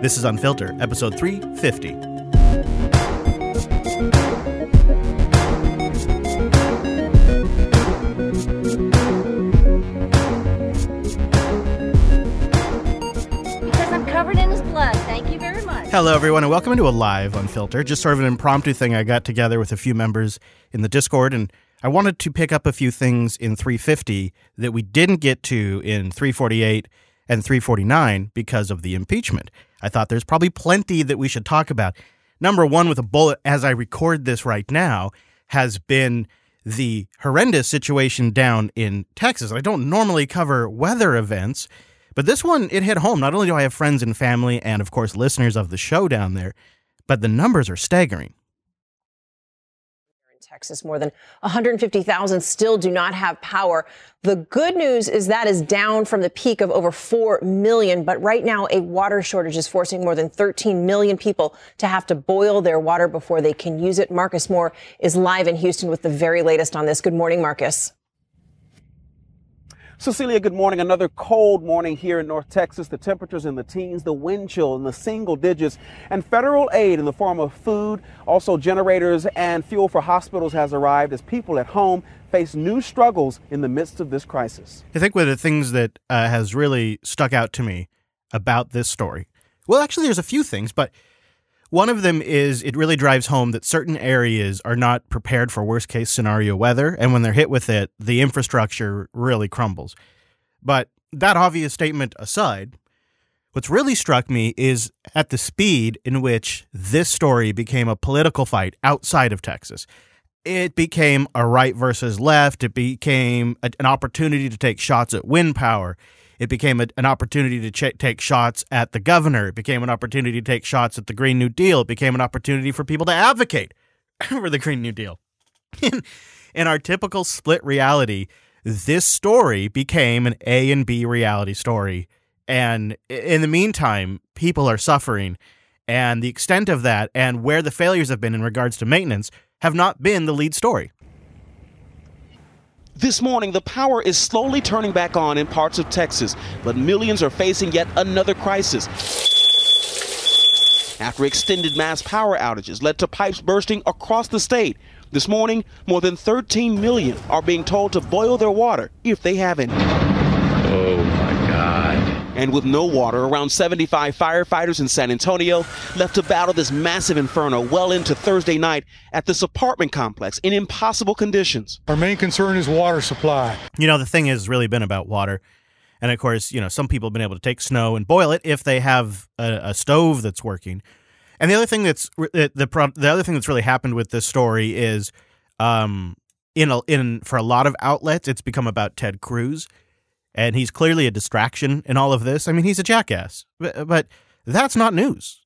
This is Unfiltered, episode 350. Because I'm covered in his blood. Thank you very much. Hello, everyone, and welcome into a live Unfiltered. Just sort of an impromptu thing I got together with a few members in the Discord, and I wanted to pick up a few things in 350 that we didn't get to in 348 and 349 because of the impeachment. I thought there's probably plenty that we should talk about. Number one, with a bullet, as I record this right now, has been the horrendous situation down in Texas. I don't normally cover weather events, but this one, it hit home. Not only do I have friends and family and, of course, listeners of the show down there, but the numbers are staggering. Texas. More than 150,000 still do not have power. The good news is that is down from the peak of over 4 million, but right now a water shortage is forcing more than 13 million people to have to boil their water before they can use it. Marcus Moore is live in Houston with the very latest on this. Good morning, Marcus. Cecilia, good morning. Another cold morning here in North Texas. The temperatures in the teens, the wind chill in the single digits, and federal aid in the form of food, also generators and fuel for hospitals has arrived as people at home face new struggles in the midst of this crisis. I think one of the things that uh, has really stuck out to me about this story, well, actually, there's a few things, but one of them is it really drives home that certain areas are not prepared for worst case scenario weather. And when they're hit with it, the infrastructure really crumbles. But that obvious statement aside, what's really struck me is at the speed in which this story became a political fight outside of Texas. It became a right versus left. It became a, an opportunity to take shots at wind power. It became a, an opportunity to ch- take shots at the governor. It became an opportunity to take shots at the Green New Deal. It became an opportunity for people to advocate for the Green New Deal. In, in our typical split reality, this story became an A and B reality story. And in the meantime, people are suffering. And the extent of that and where the failures have been in regards to maintenance have not been the lead story. This morning, the power is slowly turning back on in parts of Texas, but millions are facing yet another crisis. After extended mass power outages led to pipes bursting across the state, this morning, more than 13 million are being told to boil their water if they have any. Oh my God. And with no water, around 75 firefighters in San Antonio left to battle this massive inferno well into Thursday night at this apartment complex in impossible conditions. Our main concern is water supply. You know, the thing has really been about water. And of course, you know, some people have been able to take snow and boil it if they have a, a stove that's working. And the other thing that's the the, other thing that's really happened with this story is, um, in a, in for a lot of outlets, it's become about Ted Cruz, and he's clearly a distraction in all of this. I mean, he's a jackass, but, but that's not news.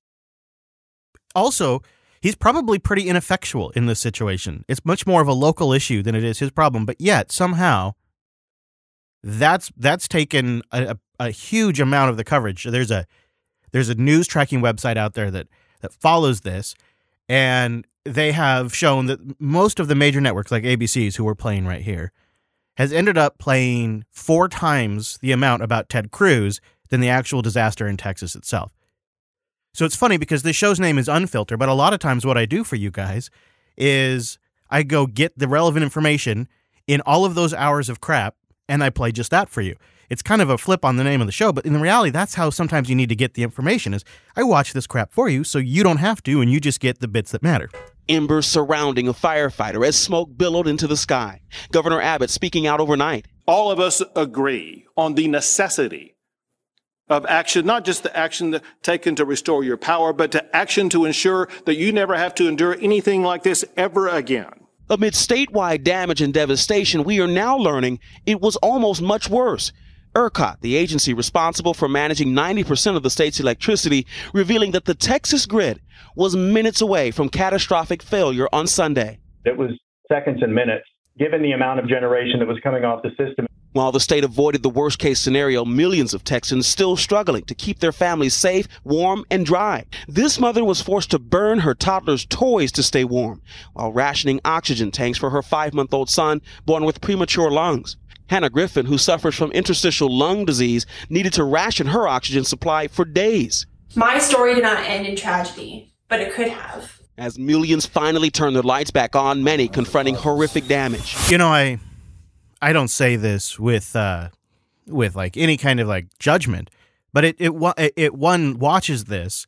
Also, he's probably pretty ineffectual in this situation. It's much more of a local issue than it is his problem, but yet somehow that's that's taken a, a, a huge amount of the coverage. There's a there's a news tracking website out there that that follows this, and they have shown that most of the major networks, like ABC's, who we're playing right here, has ended up playing four times the amount about Ted Cruz than the actual disaster in Texas itself. So it's funny because this show's name is Unfiltered, but a lot of times what I do for you guys is I go get the relevant information in all of those hours of crap and I play just that for you. It's kind of a flip on the name of the show, but in reality, that's how sometimes you need to get the information is I watch this crap for you so you don't have to and you just get the bits that matter. Embers surrounding a firefighter as smoke billowed into the sky. Governor Abbott speaking out overnight. All of us agree on the necessity of action, not just the action taken to restore your power, but to action to ensure that you never have to endure anything like this ever again. Amid statewide damage and devastation, we are now learning it was almost much worse. ERCOT, the agency responsible for managing 90% of the state's electricity, revealing that the Texas grid was minutes away from catastrophic failure on Sunday. It was seconds and minutes, given the amount of generation that was coming off the system. While the state avoided the worst case scenario, millions of Texans still struggling to keep their families safe, warm, and dry. This mother was forced to burn her toddler's toys to stay warm, while rationing oxygen tanks for her five month old son born with premature lungs. Hannah Griffin, who suffers from interstitial lung disease, needed to ration her oxygen supply for days. My story did not end in tragedy, but it could have. As millions finally turn their lights back on, many confronting horrific damage. You know, I I don't say this with uh with like any kind of like judgment, but it it wa- it, it one watches this,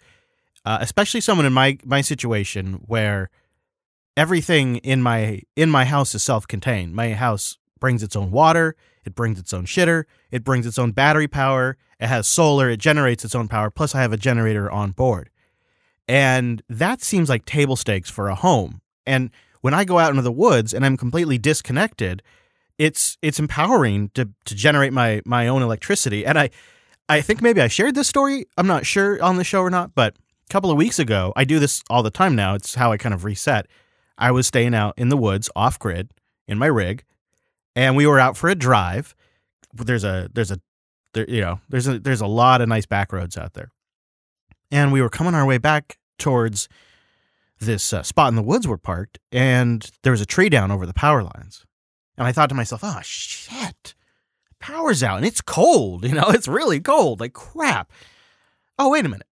uh, especially someone in my my situation where everything in my in my house is self-contained. My house brings its own water, it brings its own shitter, it brings its own battery power, it has solar, it generates its own power, plus I have a generator on board. And that seems like table stakes for a home. And when I go out into the woods and I'm completely disconnected, it's it's empowering to to generate my my own electricity. And I I think maybe I shared this story. I'm not sure on the show or not, but a couple of weeks ago, I do this all the time now. It's how I kind of reset. I was staying out in the woods off grid in my rig and we were out for a drive. There's a there's a there, you know, there's a there's a lot of nice back roads out there. And we were coming our way back towards this uh, spot in the woods we're parked and there was a tree down over the power lines. And I thought to myself, "Oh shit. Power's out and it's cold, you know, it's really cold. Like crap." Oh, wait a minute.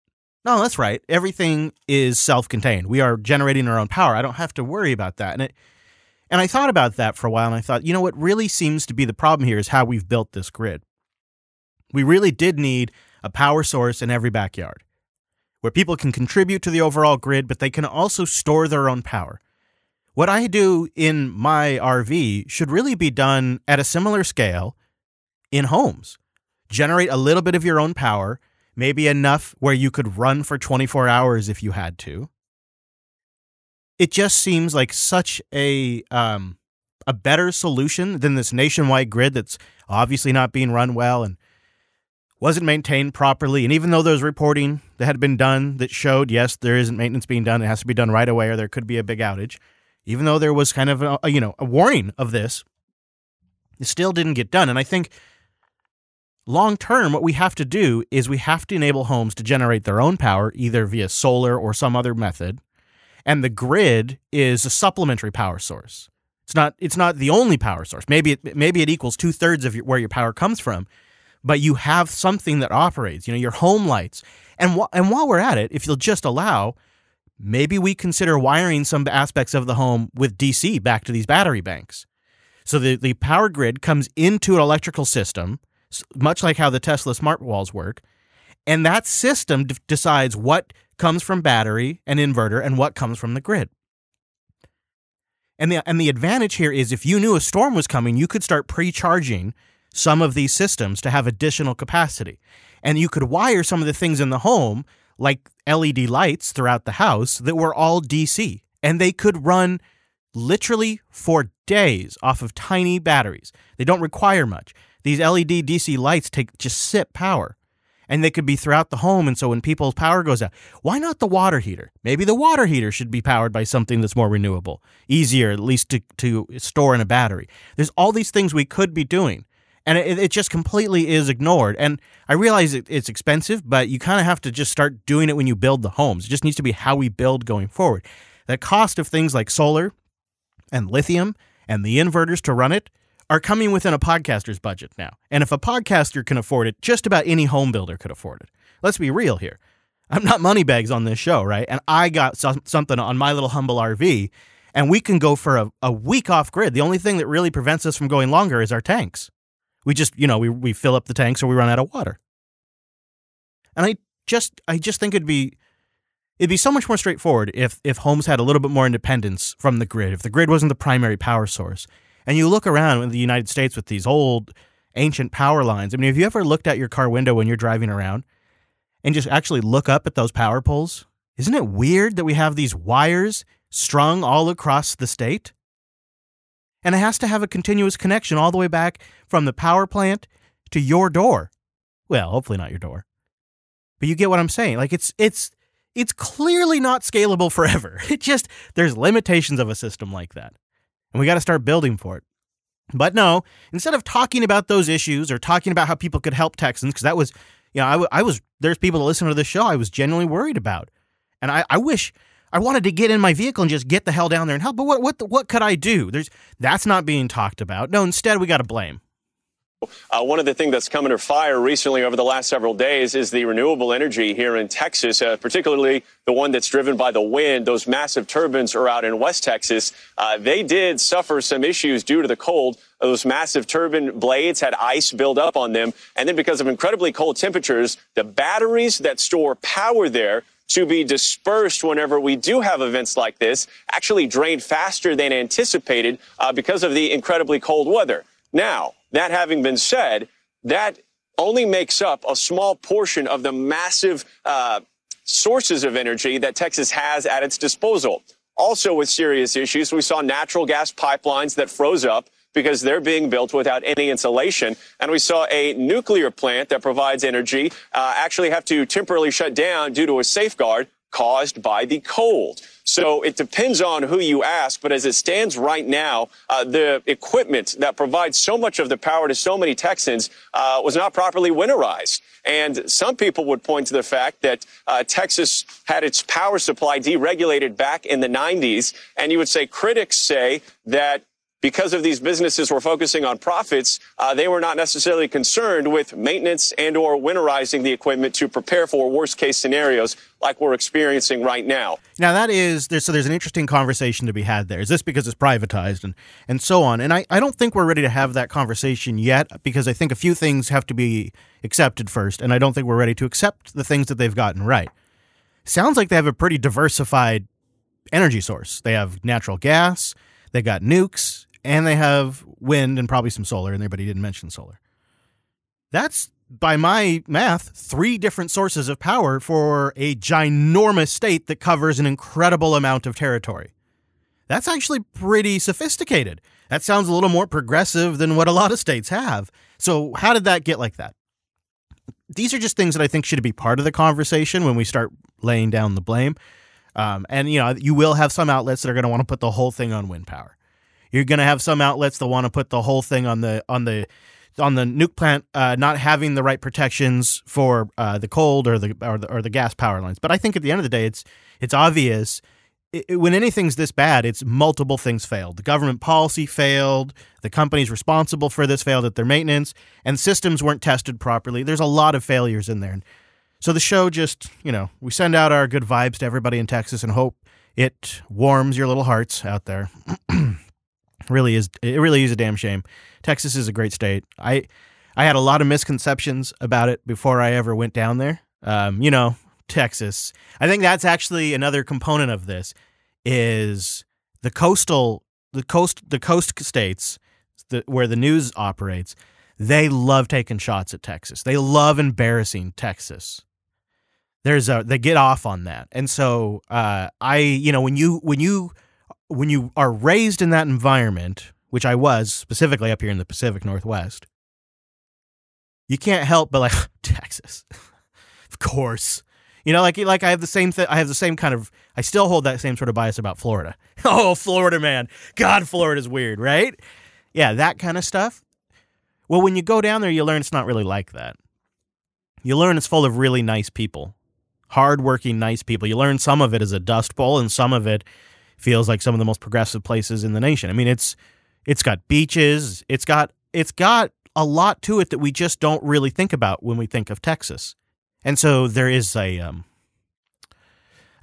No, that's right. Everything is self-contained. We are generating our own power. I don't have to worry about that. And it and I thought about that for a while and I thought, you know what really seems to be the problem here is how we've built this grid. We really did need a power source in every backyard where people can contribute to the overall grid, but they can also store their own power. What I do in my RV should really be done at a similar scale in homes. Generate a little bit of your own power, maybe enough where you could run for 24 hours if you had to. It just seems like such a um, a better solution than this nationwide grid that's obviously not being run well and wasn't maintained properly. And even though there's reporting that had been done that showed, yes, there isn't maintenance being done, it has to be done right away or there could be a big outage. Even though there was kind of a, you know, a warning of this, it still didn't get done. And I think long term, what we have to do is we have to enable homes to generate their own power, either via solar or some other method. And the grid is a supplementary power source. It's not. It's not the only power source. Maybe it. Maybe it equals two thirds of your, where your power comes from, but you have something that operates. You know, your home lights. And wh- and while we're at it, if you'll just allow, maybe we consider wiring some aspects of the home with DC back to these battery banks. So the, the power grid comes into an electrical system, much like how the Tesla smart walls work. And that system d- decides what comes from battery and inverter and what comes from the grid. And the and the advantage here is if you knew a storm was coming, you could start pre-charging some of these systems to have additional capacity. And you could wire some of the things in the home like LED lights throughout the house that were all DC and they could run literally for days off of tiny batteries. They don't require much. These LED DC lights take just sip power and they could be throughout the home. And so when people's power goes out, why not the water heater? Maybe the water heater should be powered by something that's more renewable, easier at least to, to store in a battery. There's all these things we could be doing. And it, it just completely is ignored. And I realize it, it's expensive, but you kind of have to just start doing it when you build the homes. It just needs to be how we build going forward. The cost of things like solar and lithium and the inverters to run it are coming within a podcaster's budget now. And if a podcaster can afford it, just about any home builder could afford it. Let's be real here. I'm not moneybags on this show, right? And I got something on my little humble RV, and we can go for a, a week off grid. The only thing that really prevents us from going longer is our tanks. We just, you know, we, we fill up the tanks or we run out of water. And I just I just think it'd be it'd be so much more straightforward if if homes had a little bit more independence from the grid. If the grid wasn't the primary power source. And you look around in the United States with these old, ancient power lines. I mean, have you ever looked out your car window when you're driving around and just actually look up at those power poles? Isn't it weird that we have these wires strung all across the state? And it has to have a continuous connection all the way back from the power plant to your door. Well, hopefully not your door. But you get what I'm saying. Like it's it's it's clearly not scalable forever. It just there's limitations of a system like that and we got to start building for it. But no, instead of talking about those issues or talking about how people could help Texans, because that was, you know, I, w- I was, there's people that listen to the show I was genuinely worried about. And I, I wish I wanted to get in my vehicle and just get the hell down there and help. But what, what, what could I do? There's, that's not being talked about. No, instead we got to blame. Uh, one of the things that's come under fire recently over the last several days is the renewable energy here in Texas, uh, particularly the one that's driven by the wind. Those massive turbines are out in West Texas. Uh, they did suffer some issues due to the cold. Those massive turbine blades had ice build up on them. And then because of incredibly cold temperatures, the batteries that store power there to be dispersed whenever we do have events like this actually drained faster than anticipated uh, because of the incredibly cold weather. Now, that having been said, that only makes up a small portion of the massive uh, sources of energy that Texas has at its disposal. Also, with serious issues, we saw natural gas pipelines that froze up because they're being built without any insulation. And we saw a nuclear plant that provides energy uh, actually have to temporarily shut down due to a safeguard caused by the cold. So it depends on who you ask, but as it stands right now, uh, the equipment that provides so much of the power to so many Texans uh, was not properly winterized. And some people would point to the fact that uh, Texas had its power supply deregulated back in the 90s. And you would say critics say that because of these businesses were focusing on profits, uh, they were not necessarily concerned with maintenance and or winterizing the equipment to prepare for worst case scenarios like we're experiencing right now. Now that is there's so there's an interesting conversation to be had there. Is this because it's privatized and and so on? And I, I don't think we're ready to have that conversation yet because I think a few things have to be accepted first, and I don't think we're ready to accept the things that they've gotten right. Sounds like they have a pretty diversified energy source. They have natural gas, they got nukes, and they have wind and probably some solar in there, but he didn't mention solar. That's, by my math, three different sources of power for a ginormous state that covers an incredible amount of territory. That's actually pretty sophisticated. That sounds a little more progressive than what a lot of states have. So, how did that get like that? These are just things that I think should be part of the conversation when we start laying down the blame. Um, and, you know, you will have some outlets that are going to want to put the whole thing on wind power. You're going to have some outlets that want to put the whole thing on the on the on the nuke plant uh, not having the right protections for uh, the cold or the, or the or the gas power lines. But I think at the end of the day, it's it's obvious it, when anything's this bad, it's multiple things failed. The government policy failed. The companies responsible for this failed at their maintenance, and systems weren't tested properly. There's a lot of failures in there. So the show just, you know, we send out our good vibes to everybody in Texas and hope it warms your little hearts out there. really is it really is a damn shame. Texas is a great state. I I had a lot of misconceptions about it before I ever went down there. Um, you know, Texas. I think that's actually another component of this is the coastal the coast the coast states the, where the news operates. They love taking shots at Texas. They love embarrassing Texas. There's a they get off on that, and so uh, I you know when you when you when you are raised in that environment, which I was specifically up here in the Pacific Northwest, you can't help but like Texas, of course. You know, like like I have the same thing. I have the same kind of. I still hold that same sort of bias about Florida. oh, Florida man, God, Florida's weird, right? Yeah, that kind of stuff. Well, when you go down there, you learn it's not really like that. You learn it's full of really nice people, hardworking, nice people. You learn some of it is a dust bowl, and some of it feels like some of the most progressive places in the nation. I mean, it's it's got beaches, it's got it's got a lot to it that we just don't really think about when we think of Texas. And so there is a um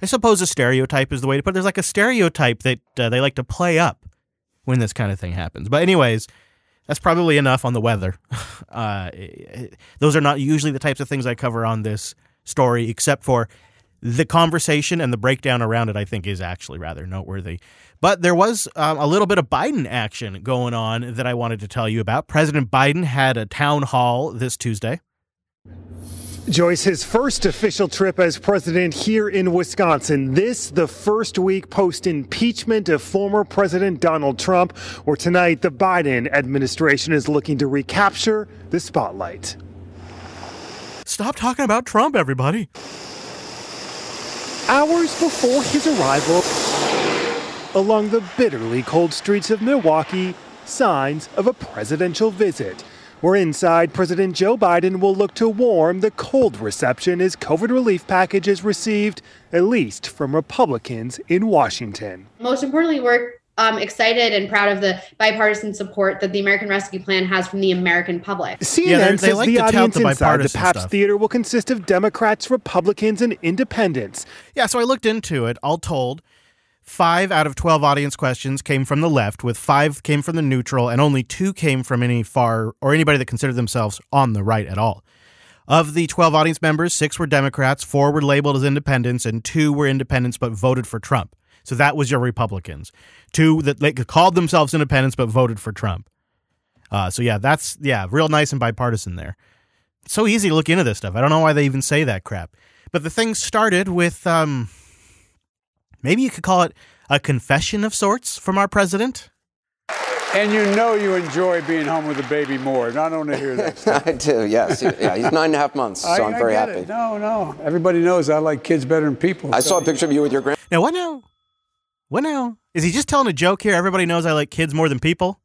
I suppose a stereotype is the way to put it. There's like a stereotype that uh, they like to play up when this kind of thing happens. But anyways, that's probably enough on the weather. Uh, those are not usually the types of things I cover on this story, except for the conversation and the breakdown around it, I think, is actually rather noteworthy. But there was um, a little bit of Biden action going on that I wanted to tell you about. President Biden had a town hall this Tuesday. Joyce, his first official trip as president here in Wisconsin. This, the first week post impeachment of former President Donald Trump, where tonight the Biden administration is looking to recapture the spotlight. Stop talking about Trump, everybody hours before his arrival along the bitterly cold streets of Milwaukee, signs of a presidential visit. Where inside, President Joe Biden will look to warm the cold reception his COVID relief package is received, at least from Republicans in Washington. Most importantly, we're um, excited and proud of the bipartisan support that the American Rescue Plan has from the American public. CNN Yeah, they- they says like the audience the inside the bipartisan Pabst stuff. Theater will consist of Democrats, Republicans, and Independents. Yeah, so I looked into it. All told, five out of 12 audience questions came from the left, with five came from the neutral, and only two came from any far or anybody that considered themselves on the right at all. Of the 12 audience members, six were Democrats, four were labeled as independents, and two were independents but voted for Trump. So that was your Republicans. Two that they called themselves independents but voted for Trump. Uh, so yeah, that's yeah, real nice and bipartisan there. It's so easy to look into this stuff. I don't know why they even say that crap. But the thing started with um, maybe you could call it a confession of sorts from our president. And you know you enjoy being home with the baby more. And I don't want to hear that. I do, yes. Yeah, he's nine and a half months, so I, I'm very I get happy. It. No, no. Everybody knows I like kids better than people. I saw a picture of you with your grand. Now what now? What now? Is he just telling a joke here? Everybody knows I like kids more than people.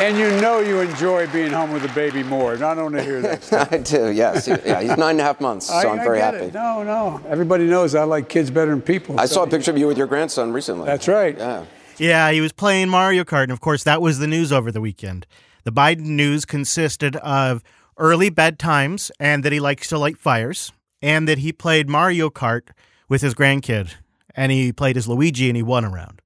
And you know you enjoy being home with the baby more. And I don't want to hear that. Stuff. I do, yes. Yeah, he's nine and a half months, so I, I'm very I get happy. It. No, no. Everybody knows I like kids better than people. I so- saw a picture of you with your grandson recently. That's right. Yeah. Yeah, he was playing Mario Kart, and of course, that was the news over the weekend. The Biden news consisted of early bedtimes and that he likes to light fires, and that he played Mario Kart with his grandkid, and he played as Luigi and he won a round.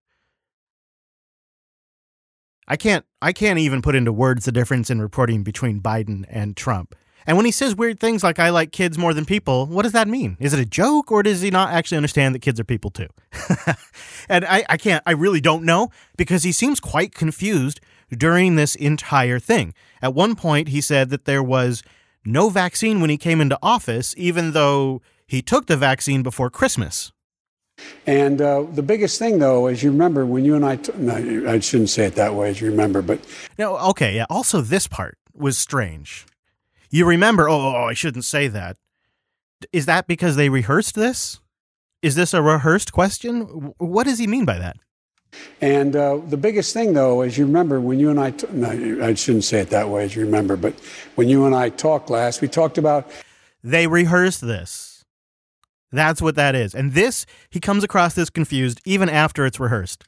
I can't I can't even put into words the difference in reporting between Biden and Trump. And when he says weird things like I like kids more than people, what does that mean? Is it a joke or does he not actually understand that kids are people too? and I, I can't I really don't know because he seems quite confused during this entire thing. At one point he said that there was no vaccine when he came into office, even though he took the vaccine before Christmas. And uh, the biggest thing, though, as you remember, when you and I, t- no, I shouldn't say it that way, as you remember, but No, okay, yeah. Also, this part was strange. You remember? Oh, oh, I shouldn't say that. Is that because they rehearsed this? Is this a rehearsed question? What does he mean by that? And uh, the biggest thing, though, as you remember, when you and I, t- no, I shouldn't say it that way, as you remember, but when you and I talked last, we talked about They rehearsed this. That's what that is. And this, he comes across this confused even after it's rehearsed.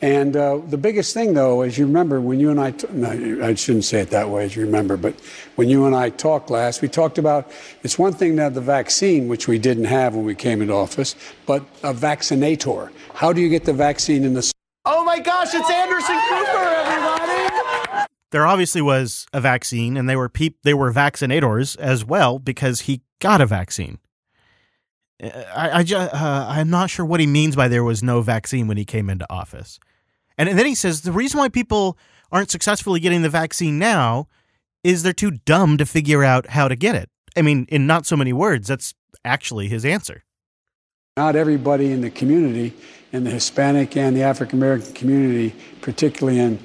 And uh, the biggest thing, though, as you remember, when you and I, t- no, I shouldn't say it that way, as you remember, but when you and I talked last, we talked about it's one thing to have the vaccine, which we didn't have when we came into office, but a vaccinator. How do you get the vaccine in the Oh my gosh, it's Anderson Cooper, everybody! There obviously was a vaccine, and they were peop- they were vaccinators as well because he got a vaccine. Uh, I, I ju- uh, I'm not sure what he means by there was no vaccine when he came into office. And, and then he says the reason why people aren't successfully getting the vaccine now is they're too dumb to figure out how to get it. I mean, in not so many words, that's actually his answer. Not everybody in the community, in the Hispanic and the African American community, particularly in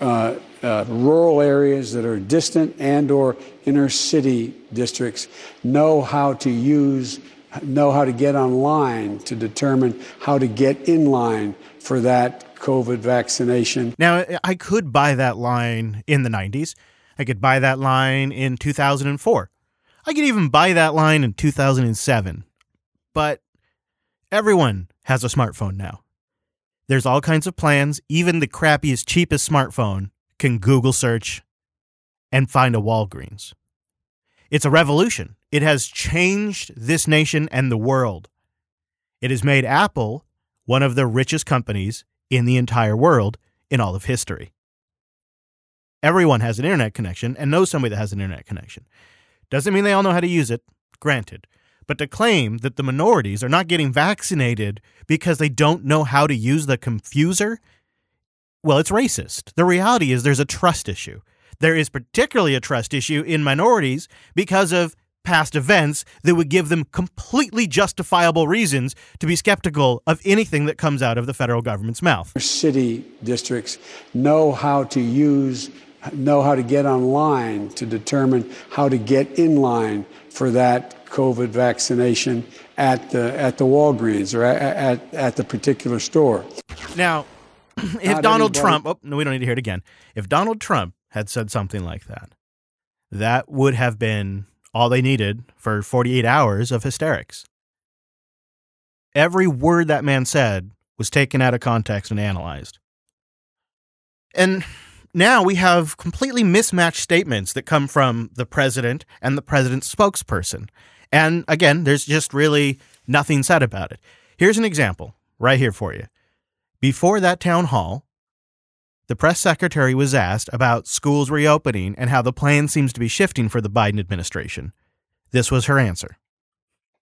uh, uh, rural areas that are distant and/or inner city districts, know how to use, know how to get online to determine how to get in line for that COVID vaccination. Now, I could buy that line in the 90s. I could buy that line in 2004. I could even buy that line in 2007. But everyone has a smartphone now. There's all kinds of plans. Even the crappiest, cheapest smartphone can Google search and find a Walgreens. It's a revolution. It has changed this nation and the world. It has made Apple one of the richest companies in the entire world in all of history. Everyone has an internet connection and knows somebody that has an internet connection. Doesn't mean they all know how to use it, granted. But to claim that the minorities are not getting vaccinated because they don't know how to use the confuser, well, it's racist. The reality is there's a trust issue. There is particularly a trust issue in minorities because of past events that would give them completely justifiable reasons to be skeptical of anything that comes out of the federal government's mouth. City districts know how to use, know how to get online to determine how to get in line for that COVID vaccination at the at the Walgreens or at at, at the particular store. Now, if Not Donald everybody- Trump, oh, no, we don't need to hear it again. If Donald Trump had said something like that, that would have been all they needed for 48 hours of hysterics. Every word that man said was taken out of context and analyzed. And now we have completely mismatched statements that come from the president and the president's spokesperson. And again, there's just really nothing said about it. Here's an example right here for you. Before that town hall, the press secretary was asked about schools reopening and how the plan seems to be shifting for the Biden administration. This was her answer.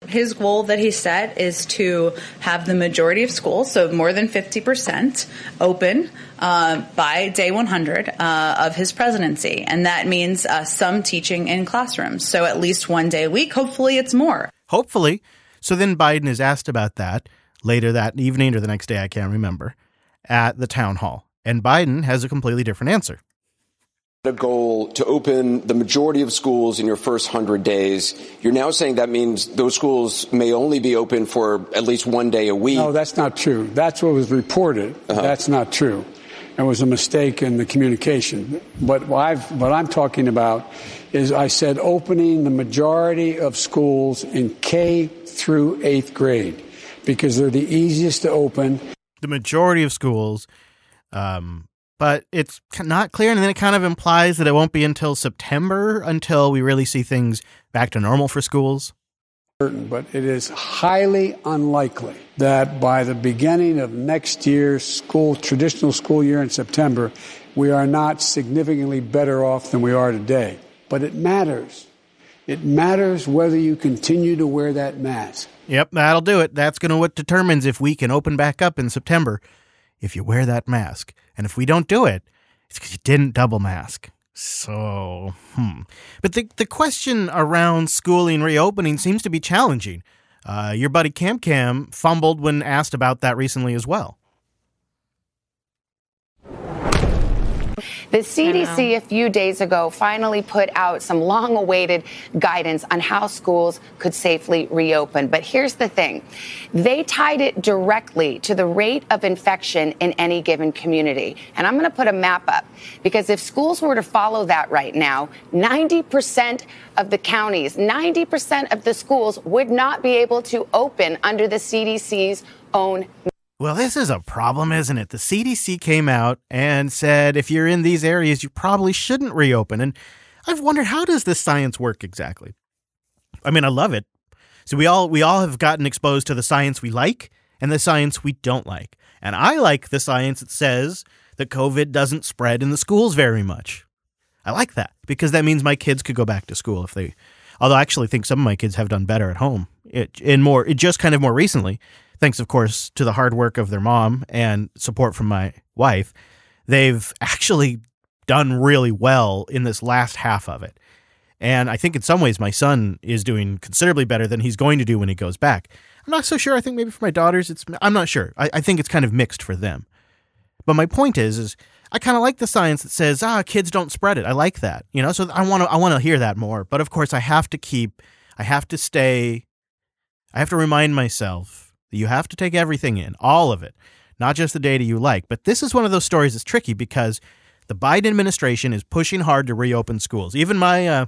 His goal that he set is to have the majority of schools, so more than 50%, open uh, by day 100 uh, of his presidency. And that means uh, some teaching in classrooms. So at least one day a week. Hopefully, it's more. Hopefully. So then Biden is asked about that later that evening or the next day, I can't remember, at the town hall. And Biden has a completely different answer a goal to open the majority of schools in your first 100 days. You're now saying that means those schools may only be open for at least one day a week. No, that's not true. That's what was reported. Uh-huh. That's not true. It was a mistake in the communication. But what, I've, what I'm talking about is I said opening the majority of schools in K through eighth grade because they're the easiest to open. The majority of schools um, but it's not clear. And then it kind of implies that it won't be until September until we really see things back to normal for schools. Certain, But it is highly unlikely that by the beginning of next year's school, traditional school year in September, we are not significantly better off than we are today. But it matters. It matters whether you continue to wear that mask. Yep, that'll do it. That's going to what determines if we can open back up in September. If you wear that mask. And if we don't do it, it's because you didn't double mask. So, hmm. But the, the question around schooling reopening seems to be challenging. Uh, your buddy Cam Cam fumbled when asked about that recently as well. The CDC a few days ago finally put out some long awaited guidance on how schools could safely reopen. But here's the thing they tied it directly to the rate of infection in any given community. And I'm going to put a map up because if schools were to follow that right now, 90% of the counties, 90% of the schools would not be able to open under the CDC's own well, this is a problem, isn't it? The CDC came out and said if you're in these areas, you probably shouldn't reopen. And I've wondered how does this science work exactly? I mean, I love it. So we all we all have gotten exposed to the science we like and the science we don't like. And I like the science that says that COVID doesn't spread in the schools very much. I like that because that means my kids could go back to school if they although I actually think some of my kids have done better at home. It in more it just kind of more recently thanks, of course, to the hard work of their mom and support from my wife, they've actually done really well in this last half of it. And I think in some ways my son is doing considerably better than he's going to do when he goes back. I'm not so sure. I think maybe for my daughters, it's I'm not sure. I, I think it's kind of mixed for them. But my point is, is I kind of like the science that says, ah, kids don't spread it. I like that, you know. So I want to I want to hear that more. But of course, I have to keep, I have to stay, I have to remind myself you have to take everything in, all of it, not just the data you like. But this is one of those stories that's tricky because the Biden administration is pushing hard to reopen schools. Even my uh,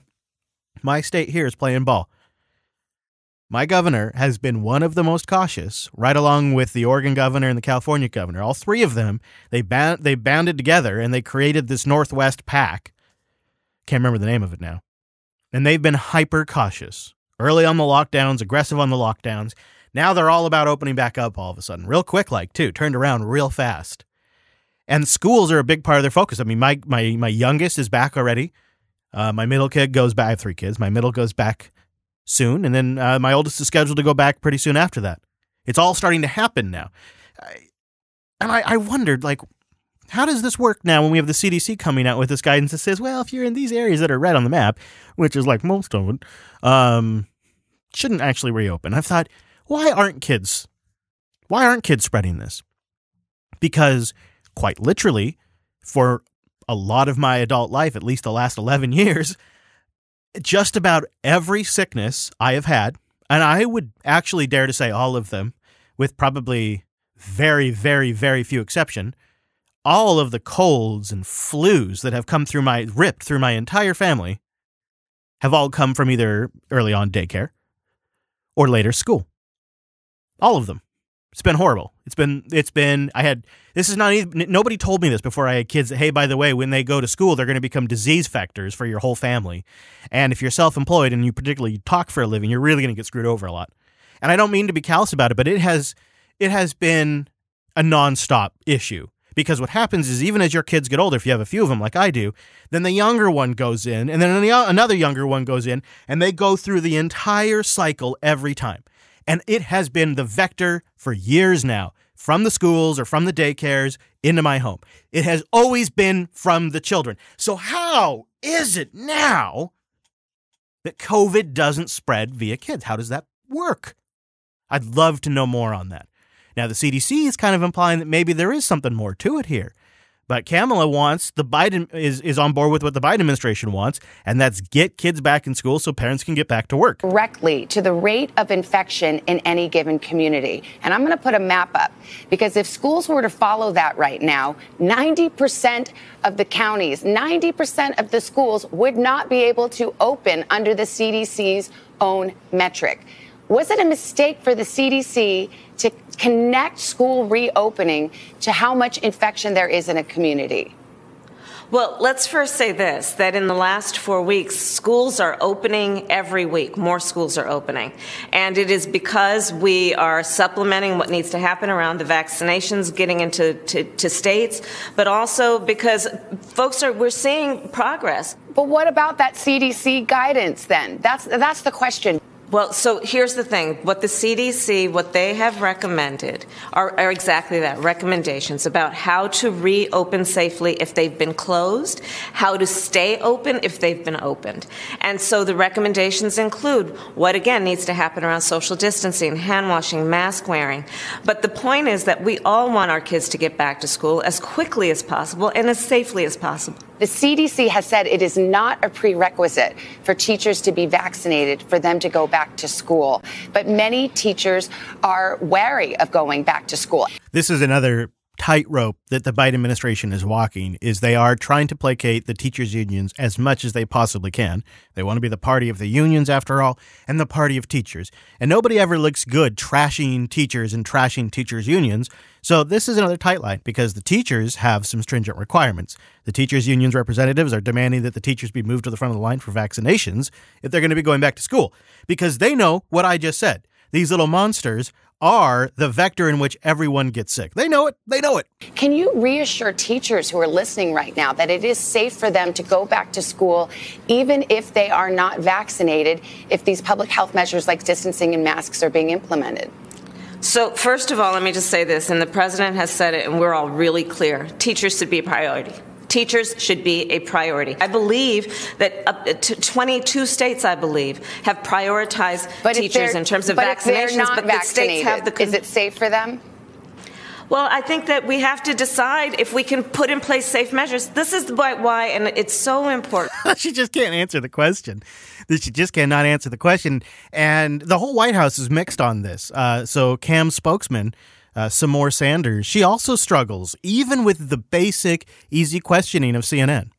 my state here is playing ball. My governor has been one of the most cautious, right along with the Oregon governor and the California governor. All three of them, they they banded together and they created this Northwest Pack. Can't remember the name of it now. And they've been hyper cautious. Early on the lockdowns, aggressive on the lockdowns. Now they're all about opening back up all of a sudden, real quick, like too, turned around real fast. And schools are a big part of their focus. I mean, my my my youngest is back already. Uh, my middle kid goes back. I have three kids. My middle goes back soon, and then uh, my oldest is scheduled to go back pretty soon after that. It's all starting to happen now. I, and I, I wondered, like, how does this work now when we have the CDC coming out with this guidance that says, well, if you're in these areas that are red on the map, which is like most of it, um, shouldn't actually reopen. I've thought, why aren't kids why aren't kids spreading this? Because quite literally, for a lot of my adult life, at least the last 11 years, just about every sickness I have had, and I would actually dare to say all of them, with probably very, very, very few exception, all of the colds and flus that have come through my ripped through my entire family have all come from either early on daycare or later school. All of them. It's been horrible. It's been it's been I had this is not nobody told me this before I had kids that hey by the way when they go to school they're going to become disease factors for your whole family. And if you're self-employed and you particularly talk for a living, you're really going to get screwed over a lot. And I don't mean to be callous about it, but it has it has been a nonstop issue because what happens is even as your kids get older if you have a few of them like I do, then the younger one goes in and then another younger one goes in and they go through the entire cycle every time. And it has been the vector for years now from the schools or from the daycares into my home. It has always been from the children. So, how is it now that COVID doesn't spread via kids? How does that work? I'd love to know more on that. Now, the CDC is kind of implying that maybe there is something more to it here. But Kamala wants the Biden is is on board with what the Biden administration wants, and that's get kids back in school so parents can get back to work. Directly to the rate of infection in any given community. And I'm going to put a map up because if schools were to follow that right now, 90% of the counties, 90% of the schools would not be able to open under the CDC's own metric. Was it a mistake for the CDC to connect school reopening to how much infection there is in a community? Well, let's first say this that in the last four weeks, schools are opening every week. More schools are opening. And it is because we are supplementing what needs to happen around the vaccinations getting into to, to states, but also because folks are, we're seeing progress. But what about that CDC guidance then? That's, that's the question. Well, so here's the thing. What the CDC, what they have recommended are, are, exactly that recommendations about how to reopen safely if they've been closed, how to stay open if they've been opened. And so the recommendations include what again needs to happen around social distancing, hand washing, mask wearing. But the point is that we all want our kids to get back to school as quickly as possible and as safely as possible. The CDC has said it is not a prerequisite for teachers to be vaccinated for them to go back to school. But many teachers are wary of going back to school. This is another tightrope that the Biden administration is walking is they are trying to placate the teachers unions as much as they possibly can. They want to be the party of the unions after all and the party of teachers. And nobody ever looks good trashing teachers and trashing teachers unions. So this is another tight line because the teachers have some stringent requirements. The teachers unions representatives are demanding that the teachers be moved to the front of the line for vaccinations if they're going to be going back to school because they know what I just said. These little monsters are the vector in which everyone gets sick. They know it. They know it. Can you reassure teachers who are listening right now that it is safe for them to go back to school even if they are not vaccinated if these public health measures like distancing and masks are being implemented? So, first of all, let me just say this, and the president has said it, and we're all really clear teachers should be a priority teachers should be a priority. I believe that up to 22 states, I believe, have prioritized but teachers in terms of but vaccinations. but the states have the. Is it safe for them? Well, I think that we have to decide if we can put in place safe measures. This is why, and it's so important. she just can't answer the question. She just cannot answer the question. And the whole White House is mixed on this. Uh, so, Cam's spokesman, uh, Symone Sanders, she also struggles, even with the basic, easy questioning of CNN.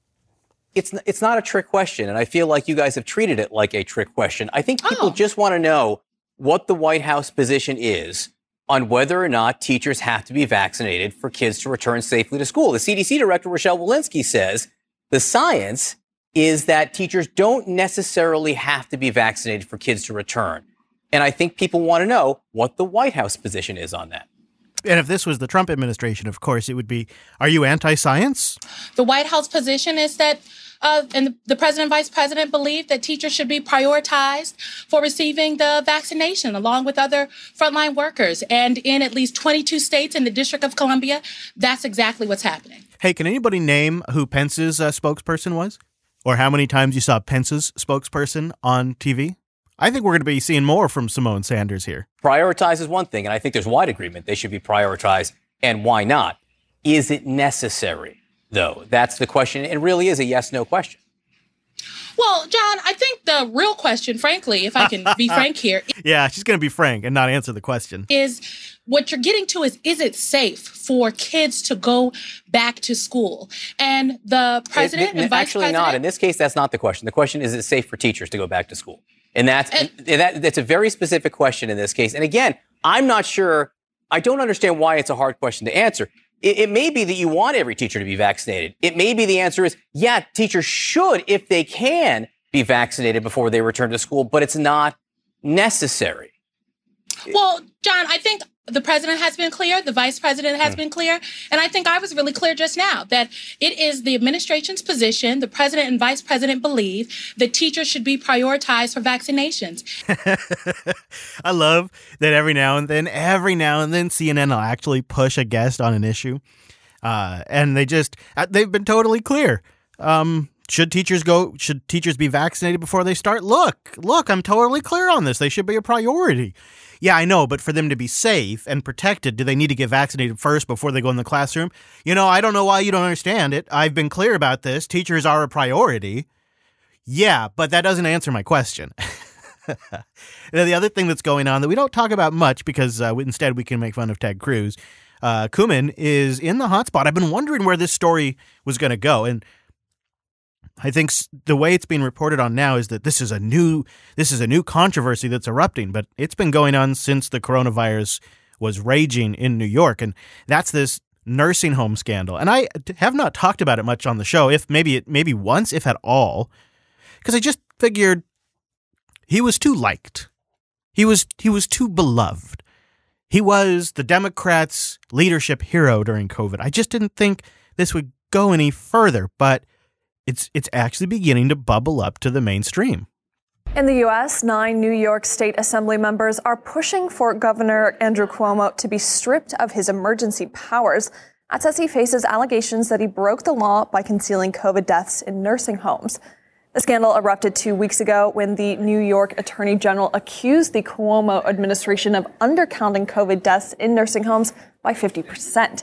It's, it's not a trick question, and I feel like you guys have treated it like a trick question. I think people oh. just want to know what the White House position is on whether or not teachers have to be vaccinated for kids to return safely to school. The CDC director, Rochelle Walensky, says the science is that teachers don't necessarily have to be vaccinated for kids to return. And I think people want to know what the White House position is on that. And if this was the Trump administration, of course, it would be Are you anti science? The White House position is that, uh, and the president and vice president believe that teachers should be prioritized for receiving the vaccination along with other frontline workers. And in at least 22 states in the District of Columbia, that's exactly what's happening. Hey, can anybody name who Pence's uh, spokesperson was? Or how many times you saw Pence's spokesperson on TV? I think we're going to be seeing more from Symone Sanders here. Prioritize is one thing, and I think there's wide agreement they should be prioritized, and why not? Is it necessary, though? That's the question. It really is a yes no question. Well, John, I think the real question, frankly, if I can be frank here. Yeah, she's going to be frank and not answer the question. Is what you're getting to is is it safe for kids to go back to school? And the president it, it, and vice actually president. not. In this case, that's not the question. The question is: Is it safe for teachers to go back to school? And that's and, that, that's a very specific question in this case. And again, I'm not sure I don't understand why it's a hard question to answer. It, it, may be that you want every teacher to be vaccinated. It may be the answer is, yeah, teachers should, if they can, be vaccinated before they return to school, but it's not necessary. Well, John, I think the president has been clear, the vice president has mm. been clear, and I think I was really clear just now that it is the administration's position, the president and vice president believe that teachers should be prioritized for vaccinations. I love that every now and then, every now and then, CNN will actually push a guest on an issue. Uh, and they just, uh, they've been totally clear. Um, should teachers go, should teachers be vaccinated before they start? Look, look, I'm totally clear on this. They should be a priority. Yeah, I know, but for them to be safe and protected, do they need to get vaccinated first before they go in the classroom? You know, I don't know why you don't understand it. I've been clear about this. Teachers are a priority. Yeah, but that doesn't answer my question. the other thing that's going on that we don't talk about much because uh, instead we can make fun of Ted Cruz. Uh, is in the hotspot. I've been wondering where this story was going to go, and I think the way it's being reported on now is that this is a new this is a new controversy that's erupting, but it's been going on since the coronavirus was raging in New York, and that's this nursing home scandal. And I have not talked about it much on the show, if maybe it maybe once, if at all, because I just figured he was too liked, he was he was too beloved, he was the Democrats' leadership hero during COVID. I just didn't think this would go any further, but it's it's actually beginning to bubble up to the mainstream. In the U.S., nine New York State Assembly members are pushing for Governor Andrew Cuomo to be stripped of his emergency powers. That says he faces allegations that he broke the law by concealing COVID deaths in nursing homes. The scandal erupted two weeks ago when the New York Attorney General accused the Cuomo administration of undercounting COVID deaths in nursing homes by 50 percent.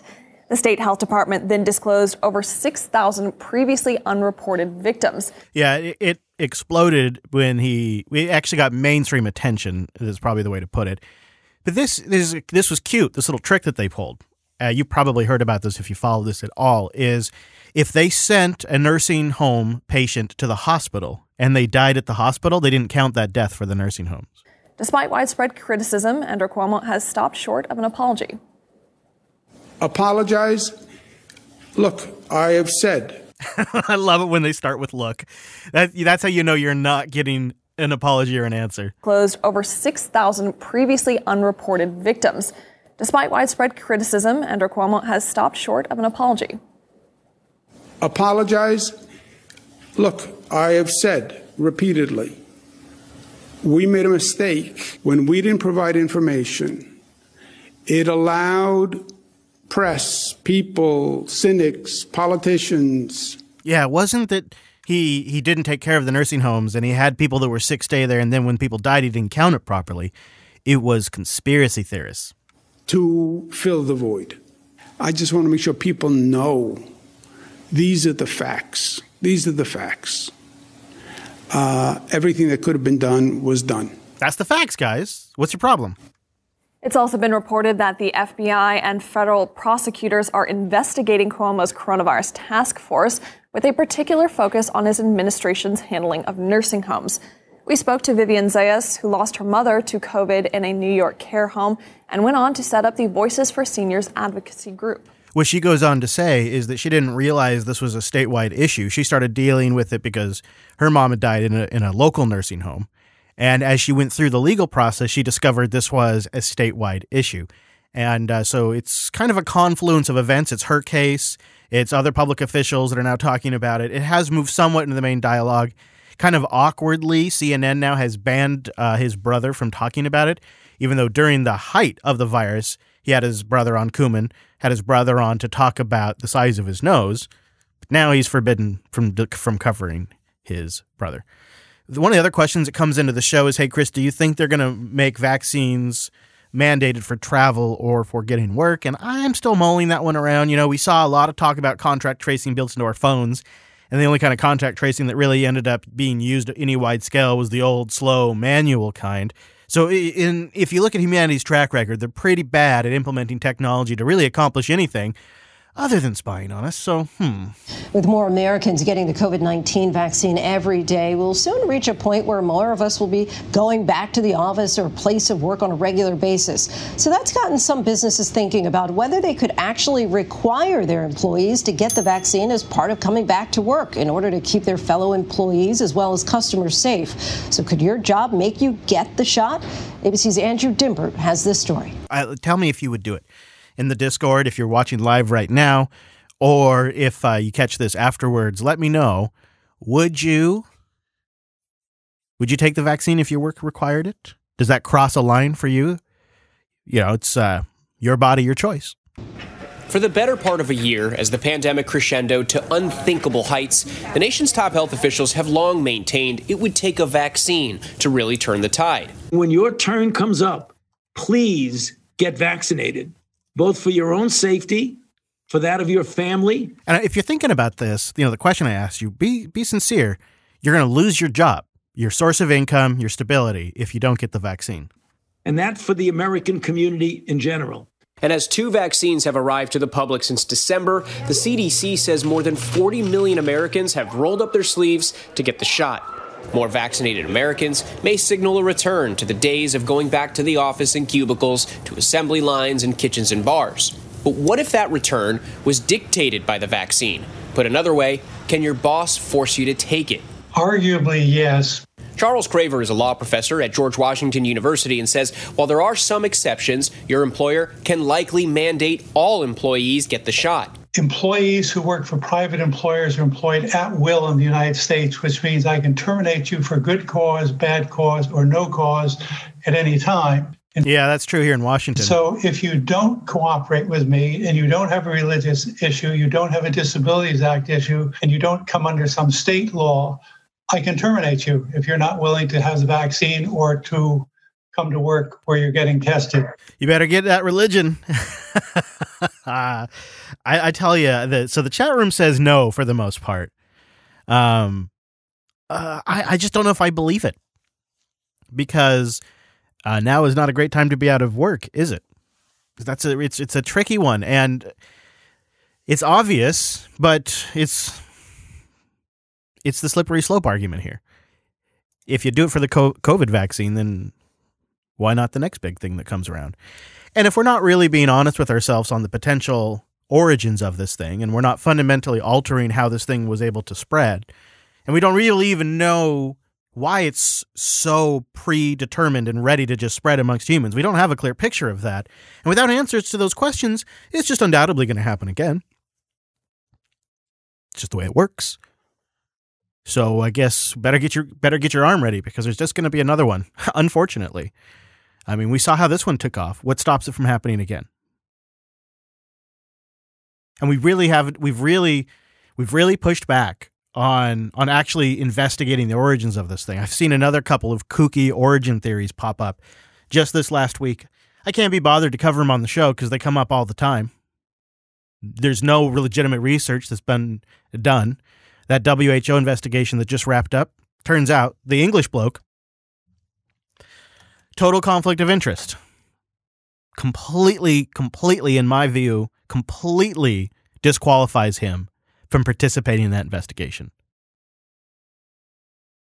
The state health department then disclosed over 6,000 previously unreported victims. Yeah, it, it exploded when he we actually got mainstream attention. Is probably the way to put it. But this this this was cute. This little trick that they pulled. Uh, you probably heard about this if you follow this at all. Is if they sent a nursing home patient to the hospital and they died at the hospital, they didn't count that death for the nursing homes. Despite widespread criticism, Andrew Cuomo has stopped short of an apology apologize. Look, I have said. I love it when they start with look. That, that's how you know you're not getting an apology or an answer. Closed over 6,000 previously unreported victims. Despite widespread criticism, Andrew Cuomo has stopped short of an apology. Apologize? Look, I have said repeatedly we made a mistake when we didn't provide information. It allowed press, people, cynics, politicians. Yeah, wasn't that he he didn't take care of the nursing homes and he had people that were sick stay there and then when people died he didn't count it properly. It was conspiracy theorists. To fill the void. I just want to make sure people know these are the facts. These are the facts. Uh, everything that could have been done was done. That's the facts, guys. What's your problem? It's also been reported that the FBI and federal prosecutors are investigating Cuomo's coronavirus task force with a particular focus on his administration's handling of nursing homes. We spoke to Vivian Zayas, who lost her mother to COVID in a New York care home and went on to set up the Voices for Seniors advocacy group. What she goes on to say is that she didn't realize this was a statewide issue. She started dealing with it because her mom had died in a, in a local nursing home. And as she went through the legal process, she discovered this was a statewide issue. And uh, so it's kind of a confluence of events. It's her case, it's other public officials that are now talking about it. It has moved somewhat into the main dialogue. Kind of awkwardly, CNN now has banned uh, his brother from talking about it, even though during the height of the virus, he had his brother on Cuomo, had his brother on to talk about the size of his nose. But now he's forbidden from from covering his brother. One of the other questions that comes into the show is, "Hey, Chris, do you think they're going to make vaccines mandated for travel or for getting work?" And I'm still mulling that one around. You know, we saw a lot of talk about contract tracing built into our phones, and the only kind of contact tracing that really ended up being used at any wide scale was the old, slow, manual kind. So, in if you look at humanity's track record, they're pretty bad at implementing technology to really accomplish anything. Other than spying on us. So, hmm. With more Americans getting the COVID 19 vaccine every day, we'll soon reach a point where more of us will be going back to the office or place of work on a regular basis. So that's gotten some businesses thinking about whether they could actually require their employees to get the vaccine as part of coming back to work in order to keep their fellow employees as well as customers safe. So, could your job make you get the shot? ABC's Andrew Dymburt has this story. Uh, tell me if you would do it in the Discord if you're watching live right now, or if uh, you catch this afterwards. Let me know. Would you? Would you take the vaccine if your work required it? Does that cross a line for you? You know, it's uh, your body, your choice. For the better part of a year, as the pandemic crescendoed to unthinkable heights, the nation's top health officials have long maintained it would take a vaccine to really turn the tide. When your turn comes up, please get vaccinated both for your own safety, for that of your family. And if you're thinking about this, you know, the question I asked you, be be sincere. You're going to lose your job, your source of income, your stability if you don't get the vaccine. And that for the American community in general. And as two vaccines have arrived to the public since December, the CDC says more than 40 million Americans have rolled up their sleeves to get the shot. More vaccinated Americans may signal a return to the days of going back to the office and cubicles, to assembly lines and kitchens and bars. But what if that return was dictated by the vaccine? Put another way, can your boss force you to take it? Arguably, yes. Charles Craver is a law professor at George Washington University and says while there are some exceptions, your employer can likely mandate all employees get the shot employees who work for private employers are employed at will in the United States, which means I can terminate you for good cause, bad cause, or no cause at any time. And yeah, that's true here in Washington. So if you don't cooperate with me and you don't have a religious issue, you don't have a Disabilities Act issue, and you don't come under some state law, I can terminate you if you're not willing to have the vaccine or to come to work where you're getting tested. You better get that religion. I, I, tell you that. So the chat room says no for the most part. Um, uh, I, I just don't know if I believe it because uh, now is not a great time to be out of work, is it? That's a it's it's a tricky one, and it's obvious, but it's it's the slippery slope argument here. If you do it for the COVID vaccine, then why not the next big thing that comes around? And if we're not really being honest with ourselves on the potential origins of this thing, and we're not fundamentally altering how this thing was able to spread, and we don't really even know why it's so predetermined and ready to just spread amongst humans, we don't have a clear picture of that. And without answers to those questions, it's just undoubtedly going to happen again. It's just the way it works. So I guess better get your better get your arm ready because there's just going to be another one, unfortunately. I mean, we saw how this one took off. What stops it from happening again? And we really have we've really we've really pushed back on on actually investigating the origins of this thing. I've seen another couple of kooky origin theories pop up just this last week. I can't be bothered to cover them on the show because they come up all the time. There's no legitimate research that's been done. That WHO investigation that just wrapped up turns out the English bloke total conflict of interest. Completely, completely, in my view, completely disqualifies him from participating in that investigation.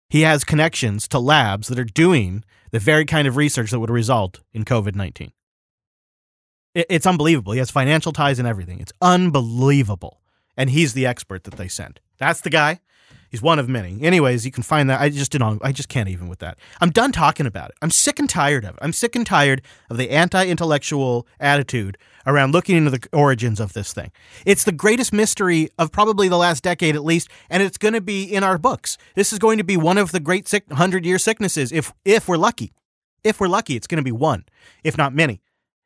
He has connections to labs that are doing the very kind of research that would result in COVID 19. It's unbelievable. He has financial ties and everything. It's unbelievable. And he's the expert that they sent. That's the guy. He's one of many. Anyways, you can find that. I just didn't. I just can't even with that. I'm done talking about it. I'm sick and tired of it. I'm sick and tired of the anti-intellectual attitude around looking into the origins of this thing. It's the greatest mystery of probably the last decade at least, and it's going to be in our books. This is going to be one of the great sick, hundred-year sicknesses. If if we're lucky, if we're lucky, it's going to be one, if not many.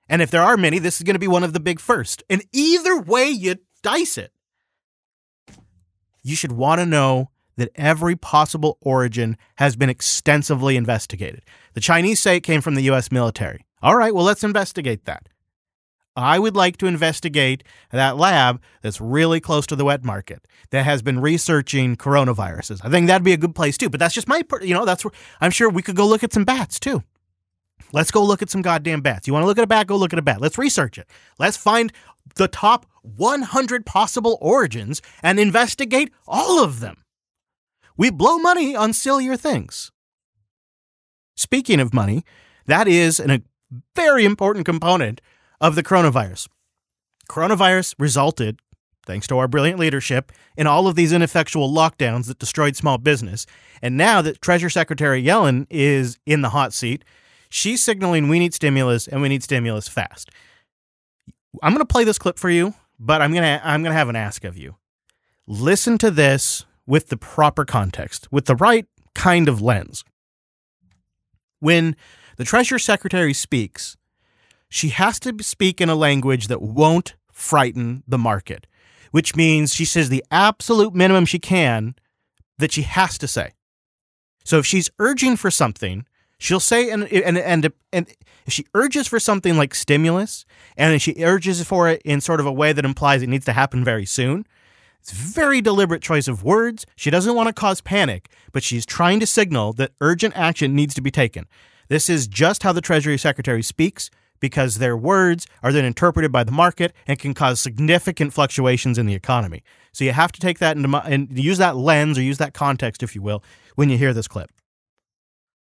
And if there are many, this is going to be one of the big first. And either way you dice it, you should want to know that every possible origin has been extensively investigated. The Chinese say it came from the US military. All right, well, let's investigate that. I would like to investigate that lab that's really close to the wet market that has been researching coronaviruses. I think that'd be a good place too. But that's just my, you know, that's where I'm sure we could go look at some bats too. Let's go look at some goddamn bats. You want to look at a bat? Go look at a bat. Let's research it. Let's find the top 100 possible origins and investigate all of them. We blow money on sillier things. Speaking of money, that is an, a very important component of the coronavirus. Coronavirus resulted, thanks to our brilliant leadership, in all of these ineffectual lockdowns that destroyed small business. And now that Treasury Secretary Yellen is in the hot seat, she's signaling we need stimulus and we need stimulus fast. I'm going to play this clip for you, but I'm going to I'm going to have an ask of you. Listen to this with the proper context, with the right kind of lens. When the Treasury Secretary speaks, she has to speak in a language that won't frighten the market, which means she says the absolute minimum she can that she has to say. So if she's urging for something, she'll say and and and and if she urges for something like stimulus and she urges for it in sort of a way that implies it needs to happen very soon, it's very deliberate choice of words. She doesn't want to cause panic, but she's trying to signal that urgent action needs to be taken. This is just how the Treasury Secretary speaks because their words are then interpreted by the market and can cause significant fluctuations in the economy. So you have to take that into and use that lens or use that context, if you will, when you hear this clip.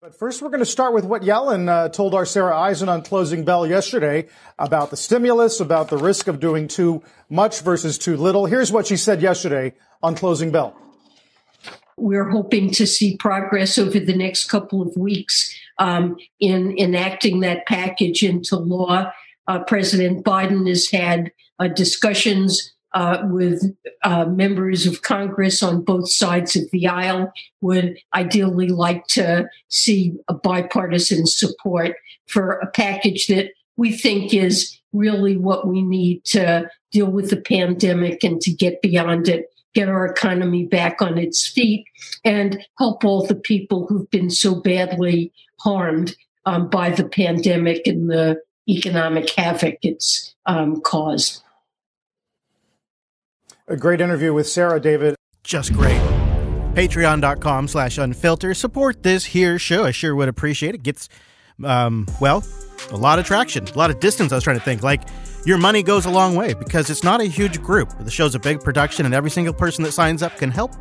But first, we're going to start with what Yellen uh, told our Sarah Eisen on Closing Bell yesterday about the stimulus, about the risk of doing too much versus too little. Here's what she said yesterday on Closing Bell. We're hoping to see progress over the next couple of weeks um, in enacting that package into law. Uh, President Biden has had uh, discussions uh, with uh, members of Congress on both sides of the aisle. Would ideally like to see a bipartisan support for a package that we think is really what we need to deal with the pandemic and to get beyond it get our economy back on its feet and help all the people who've been so badly harmed um, by the pandemic and the economic havoc it's um, caused. A great interview with Sarah David. Just great. Patreon.com slash unfilter. Support this here show. I sure would appreciate it. Gets, um, well, a lot of traction, a lot of distance. I was trying to think. Like, your money goes a long way because it's not a huge group. The show's a big production, and every single person that signs up can help.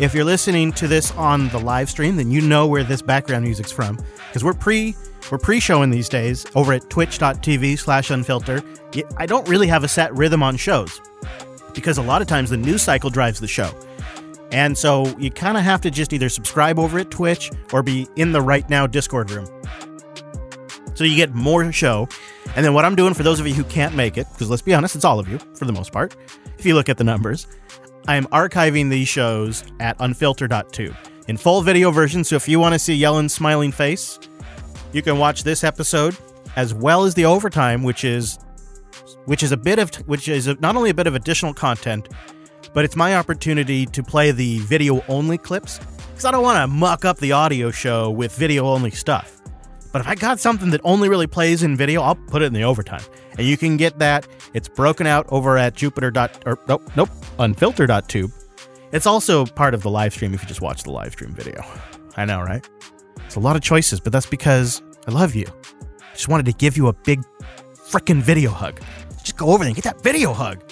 If you're listening to this on the live stream, then you know where this background music's from because we're pre we're pre-showing these days over at twitch.tv slash unfilter. I don't really have a set rhythm on shows because a lot of times the news cycle drives the show. And so you kind of have to just either subscribe over at Twitch or be in the right now Discord room. So you get more show. And then what I'm doing for those of you who can't make it, because let's be honest, it's all of you for the most part, if you look at the numbers, I am archiving these shows at unfilter.tube in full video version. So if you want to see Yellen's smiling face, you can watch this episode as well as the overtime, which is which is a bit of which is not only a bit of additional content, but it's my opportunity to play the video only clips because I don't want to muck up the audio show with video only stuff. But if I got something that only really plays in video, I'll put it in the overtime. And you can get that. It's broken out over at Jupiter. Dot, or, nope, nope, unfilter.tube. It's also part of the live stream if you just watch the live stream video. I know, right? It's a lot of choices, but that's because I love you. I just wanted to give you a big freaking video hug. Just go over there and get that video hug.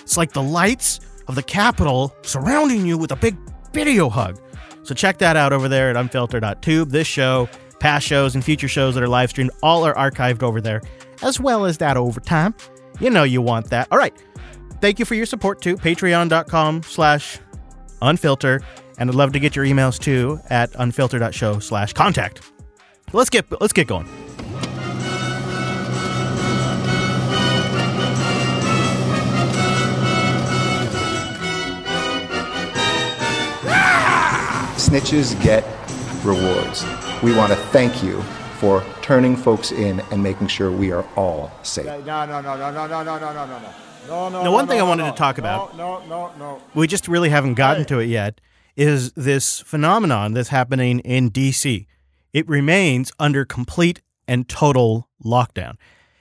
It's like the lights of the Capitol surrounding you with a big video hug. So check that out over there at unfilter.tube. This show Past shows and future shows that are live streamed all are archived over there, as well as that overtime. You know you want that. All right. Thank you for your support too. Patreon.com slash unfilter. And I'd love to get your emails too at unfilter.show slash contact. Let's get let's get going. Snitches get rewards. We want to thank you for turning folks in and making sure we are all safe. No, no, no, no, no, no, no, no, no, no, no. No, no, now, one no, thing no, I wanted no, to talk about, no, no, no, we just really haven't gotten Hey. to it yet, is this phenomenon that's happening in DC. It remains under complete and total lockdown.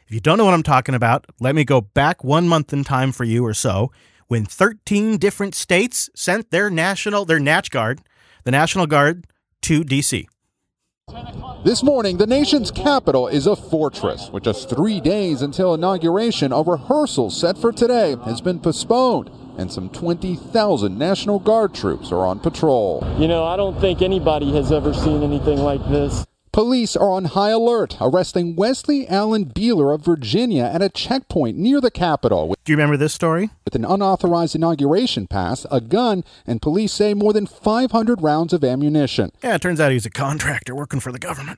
If you don't know what I'm talking about, let me go back one month in time for you or so when 13 different states sent their national, their Natch Guard, the National Guard, to DC. This morning, the nation's capital is a fortress. With just three days until inauguration, a rehearsal set for today has been postponed, and some 20,000 National Guard troops are on patrol. You know, I don't think anybody has ever seen anything like this. Police are on high alert, arresting Wesley Allen Beeler of Virginia at a checkpoint near the Capitol. Do you remember this story? With an unauthorized inauguration pass, a gun, and police say more than 500 rounds of ammunition. Yeah, it turns out he's a contractor working for the government.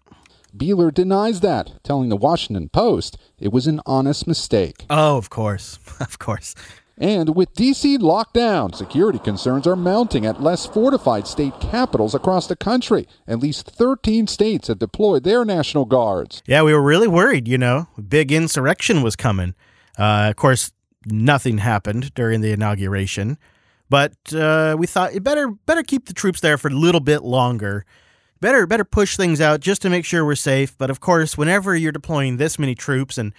Beeler denies that, telling the Washington Post it was an honest mistake. Oh, of course. Of course. And with D.C. locked down, security concerns are mounting at less fortified state capitals across the country. At least 13 states have deployed their National Guards. Yeah, we were really worried, you know. Big insurrection was coming. Uh, of course, nothing happened during the inauguration, but uh, we thought it better better keep the troops there for a little bit longer. Better better push things out just to make sure we're safe. But of course, whenever you're deploying this many troops and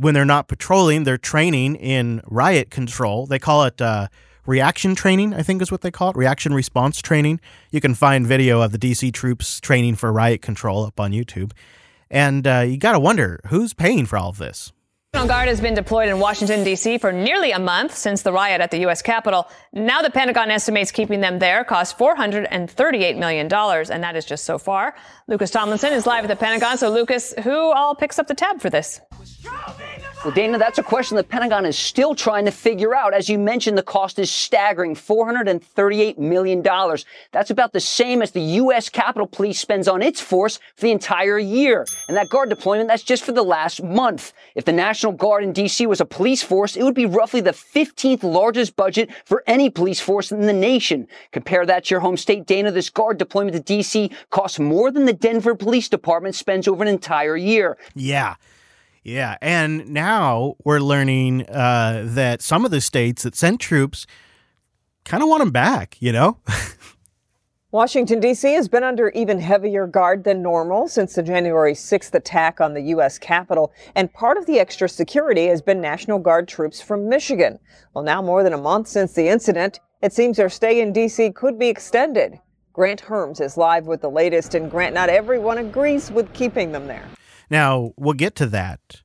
when they're not patrolling, they're training in riot control. They call it uh, reaction training, I think is what they call it, reaction response training. You can find video of the DC troops training for riot control up on YouTube. And uh, you got to wonder who's paying for all of this. National Guard has been deployed in Washington, D.C. for nearly a month since the riot at the U.S. Capitol. Now the Pentagon estimates keeping them there cost $438 million, and that is just so far. Lucas Tomlinson is live at the Pentagon. So, Lucas, who all picks up the tab for this? Well, Dana, that's a question the Pentagon is still trying to figure out. As you mentioned, the cost is staggering $438 million. That's about the same as the U.S. Capitol Police spends on its force for the entire year. And that guard deployment, that's just for the last month. If the National Guard in D.C. was a police force, it would be roughly the 15th largest budget for any police force in the nation. Compare that to your home state, Dana. This guard deployment to D.C. costs more than the Denver Police Department spends over an entire year. Yeah. Yeah, and now we're learning uh, that some of the states that sent troops kind of want them back, you know? Washington, D.C. has been under even heavier guard than normal since the January 6th attack on the U.S. Capitol, and part of the extra security has been National Guard troops from Michigan. Well, now more than a month since the incident, it seems their stay in D.C. could be extended. Grant Hermes is live with the latest, and Grant, not everyone agrees with keeping them there. Now, we'll get to that.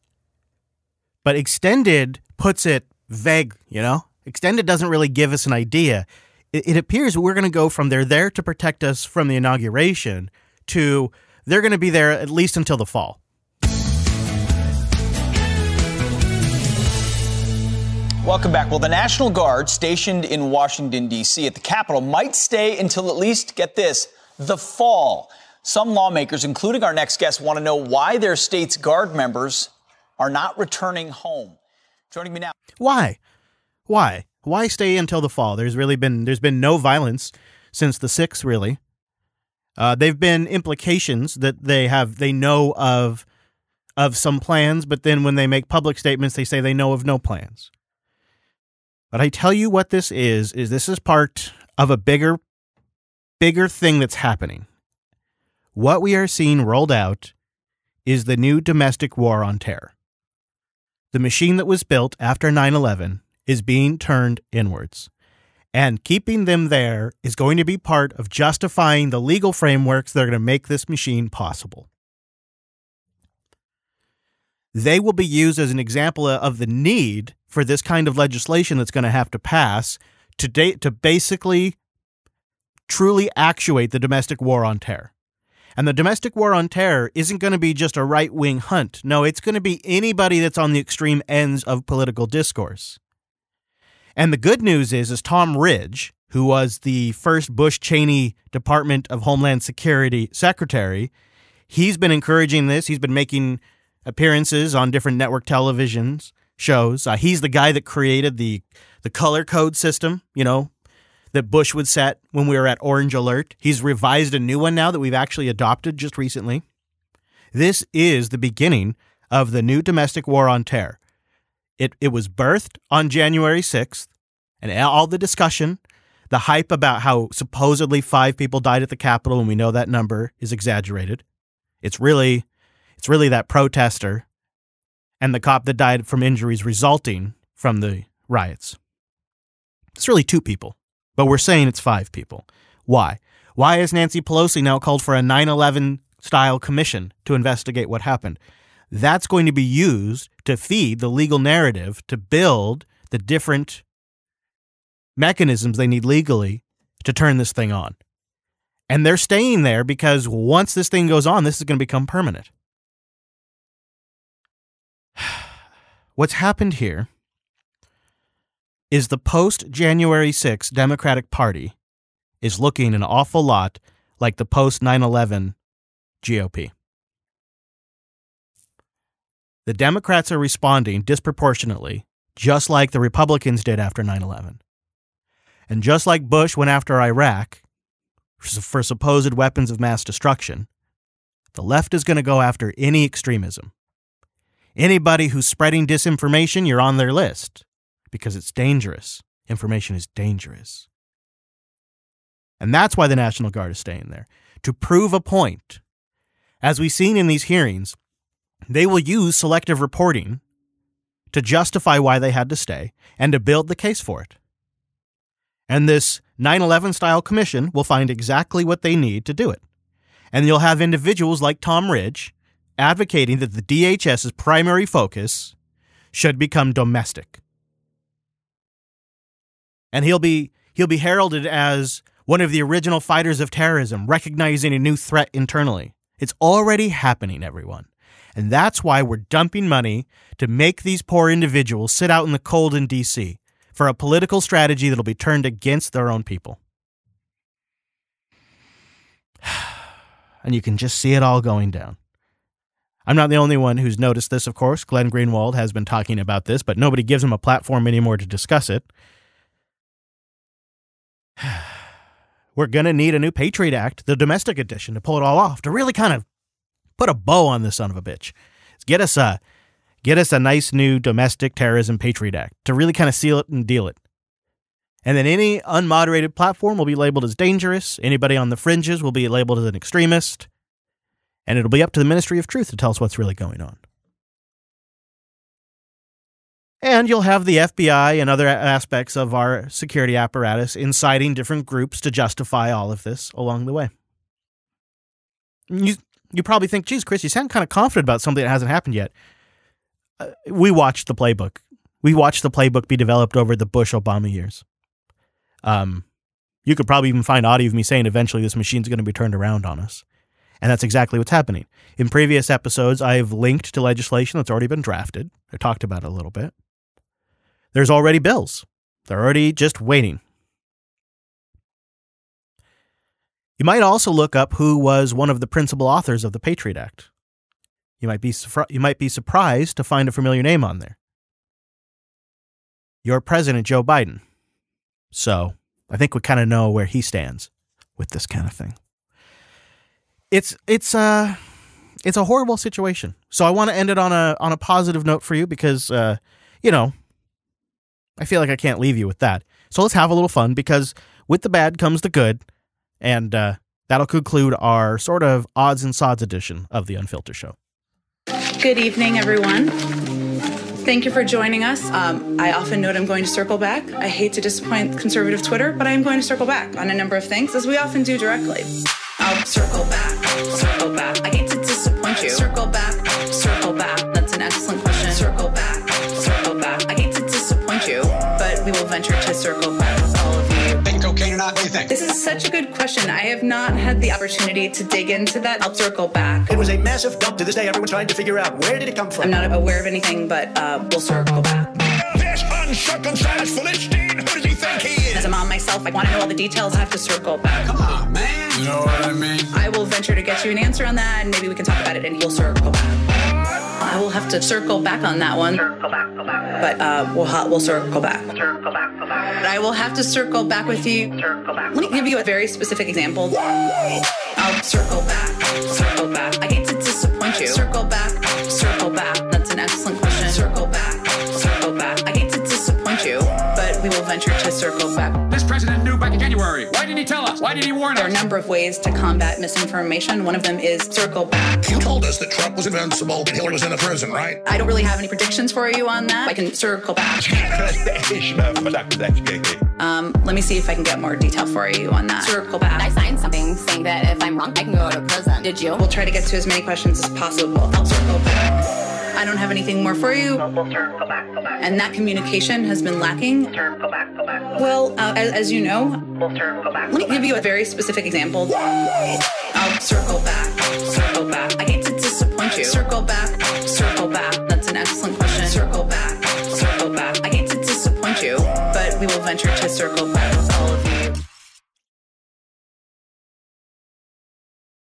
But extended puts it vague, you know? Extended doesn't really give us an idea. It, it appears we're going to go from they're there to protect us from the inauguration to they're going to be there at least until the fall. Welcome back. Well, the National Guard stationed in Washington, D.C. at the Capitol might stay until at least, get this, the fall. Some lawmakers, including our next guest, want to know why their state's Guard members are not returning home. Joining me now. Why? Why? Why stay until the fall? There's really been there's been no violence since the six, really. Uh, they've been implications that they have they know of of some plans, but then when they make public statements, they say they know of no plans. But I tell you what this is, is this is part of a bigger, bigger thing that's happening. What we are seeing rolled out is the new domestic war on terror. The machine that was built after 9 11 is being turned inwards. And keeping them there is going to be part of justifying the legal frameworks that are going to make this machine possible. They will be used as an example of the need for this kind of legislation that's going to have to pass to to basically truly actuate the domestic war on terror. And the domestic war on terror isn't going to be just a right wing hunt. No, it's going to be anybody that's on the extreme ends of political discourse. And the good news is, is Tom Ridge, who was the first Bush Cheney Department of Homeland Security secretary, he's been encouraging this. He's been making appearances on different network televisions shows. Uh, he's the guy that created the the color code system, you know, that Bush would set when we were at Orange Alert. He's revised a new one now that we've actually adopted just recently. This is the beginning of the new domestic war on terror. It it was birthed on January 6th, and all the discussion, the hype about how supposedly 5 people died at the Capitol and we know that number is exaggerated. It's really it's really that protester and the cop that died from injuries resulting from the riots. It's really two people, but we're saying it's five people. Why? Why has Nancy Pelosi now called for a 9 11 style commission to investigate what happened. That's going to be used to feed the legal narrative to build the different mechanisms they need legally to turn this thing on. And they're staying there because once this thing goes on, this is going to become permanent. What's happened here is the post January 6 Democratic Party is looking an awful lot like the post 9 11 GOP. The Democrats are responding disproportionately, just like the Republicans did after 9 11. And just like Bush went after Iraq for supposed weapons of mass destruction, the left is going to go after any extremism. Anybody who's spreading disinformation, you're on their list because it's dangerous. Information is dangerous. And that's why the National Guard is staying there to prove a point. As we've seen in these hearings, they will use selective reporting to justify why they had to stay and to build the case for it. And this 9 11 style commission will find exactly what they need to do it. And you'll have individuals like Tom Ridge advocating that the DHS's primary focus should become domestic. And he'll be he'll be heralded as one of the original fighters of terrorism, recognizing a new threat internally. It's already happening, everyone. And that's why we're dumping money to make these poor individuals sit out in the cold in DC for a political strategy that'll be turned against their own people. And you can just see it all going down. I'm not the only one who's noticed this, of course. Glenn Greenwald has been talking about this, but nobody gives him a platform anymore to discuss it. We're going to need a new Patriot Act, the domestic edition, to pull it all off, to really kind of put a bow on this son of a bitch. Get us a get us a nice new domestic terrorism Patriot Act to really kind of seal it and deal it. And then any unmoderated platform will be labeled as dangerous. Anybody on the fringes will be labeled as an extremist. And it'll be up to the Ministry of Truth to tell us what's really going on. And you'll have the FBI and other aspects of our security apparatus inciting different groups to justify all of this along the way. You, you probably think, geez, Chris, you sound kind of confident about something that hasn't happened yet. Uh, we watched the playbook. We watched the playbook be developed over the Bush Obama years. Um, you could probably even find audio of me saying eventually this machine's going to be turned around on us. And that's exactly what's happening. In previous episodes, I've linked to legislation that's already been drafted. I talked about it a little bit. There's already bills, they're already just waiting. You might also look up who was one of the principal authors of the Patriot Act. You might be you might be surprised to find a familiar name on there. Your president Joe Biden. So, I think we kind of know where he stands with this kind of thing. It's it's uh it's a horrible situation. So I want to end it on a on a positive note for you because uh you know, I feel like I can't leave you with that. So let's have a little fun because with the bad comes the good. And uh, that'll conclude our sort of odds and sods edition of the Unfiltered Show. Good evening, everyone. Thank you for joining us. Um, I often note I'm going to circle back. I hate to disappoint conservative Twitter, but I am going to circle back on a number of things, as we often do directly. I'll circle back, circle back. I hate to think? This is such a good question. I have not had the opportunity to dig into that. I'll circle back. It was a massive dump. To this day, everyone's trying to figure out where did it come from. I'm not aware of anything, but uh, we'll circle back. This uncircumcised Philistine, who does he think he is? As a mom myself, I want to know all the details. I have to circle back. Come on, man. You know what I mean? I will venture to get you an answer on that, and maybe we can talk about it, and you'll circle back. I will have to circle back on that one. Circle back, circle back. But uh, we'll we'll circle back. Circle back, circle back. I will have to circle back with you. Circle back. Let me give you a very specific example. I'll circle back. Circle back. I hate to disappoint you. Circle back. Circle back. Circle back. I hate to disappoint you, but we will venture to circle back. This president knew back in January? Why did he tell us? Why did he warn There are a number of ways to combat misinformation. One of them is circle back. You told us that Trump was invincible and Hillary was in the prison, right? I don't really have any predictions for you on that. I can circle back. Um, let me see if I can get more detail for you on that. Circle back. I signed something saying that if I'm wrong, I can go to prison. Did you? We'll try to get to as many questions as possible. I'll circle back. I don't have anything more for you. And that communication has been lacking. Well, uh, as, as you know, let me give you a very specific example. I'll circle back, circle back. I hate to disappoint you. Circle back, circle back. That's an excellent question. Circle back, circle back. I hate to disappoint you, but we will venture to circle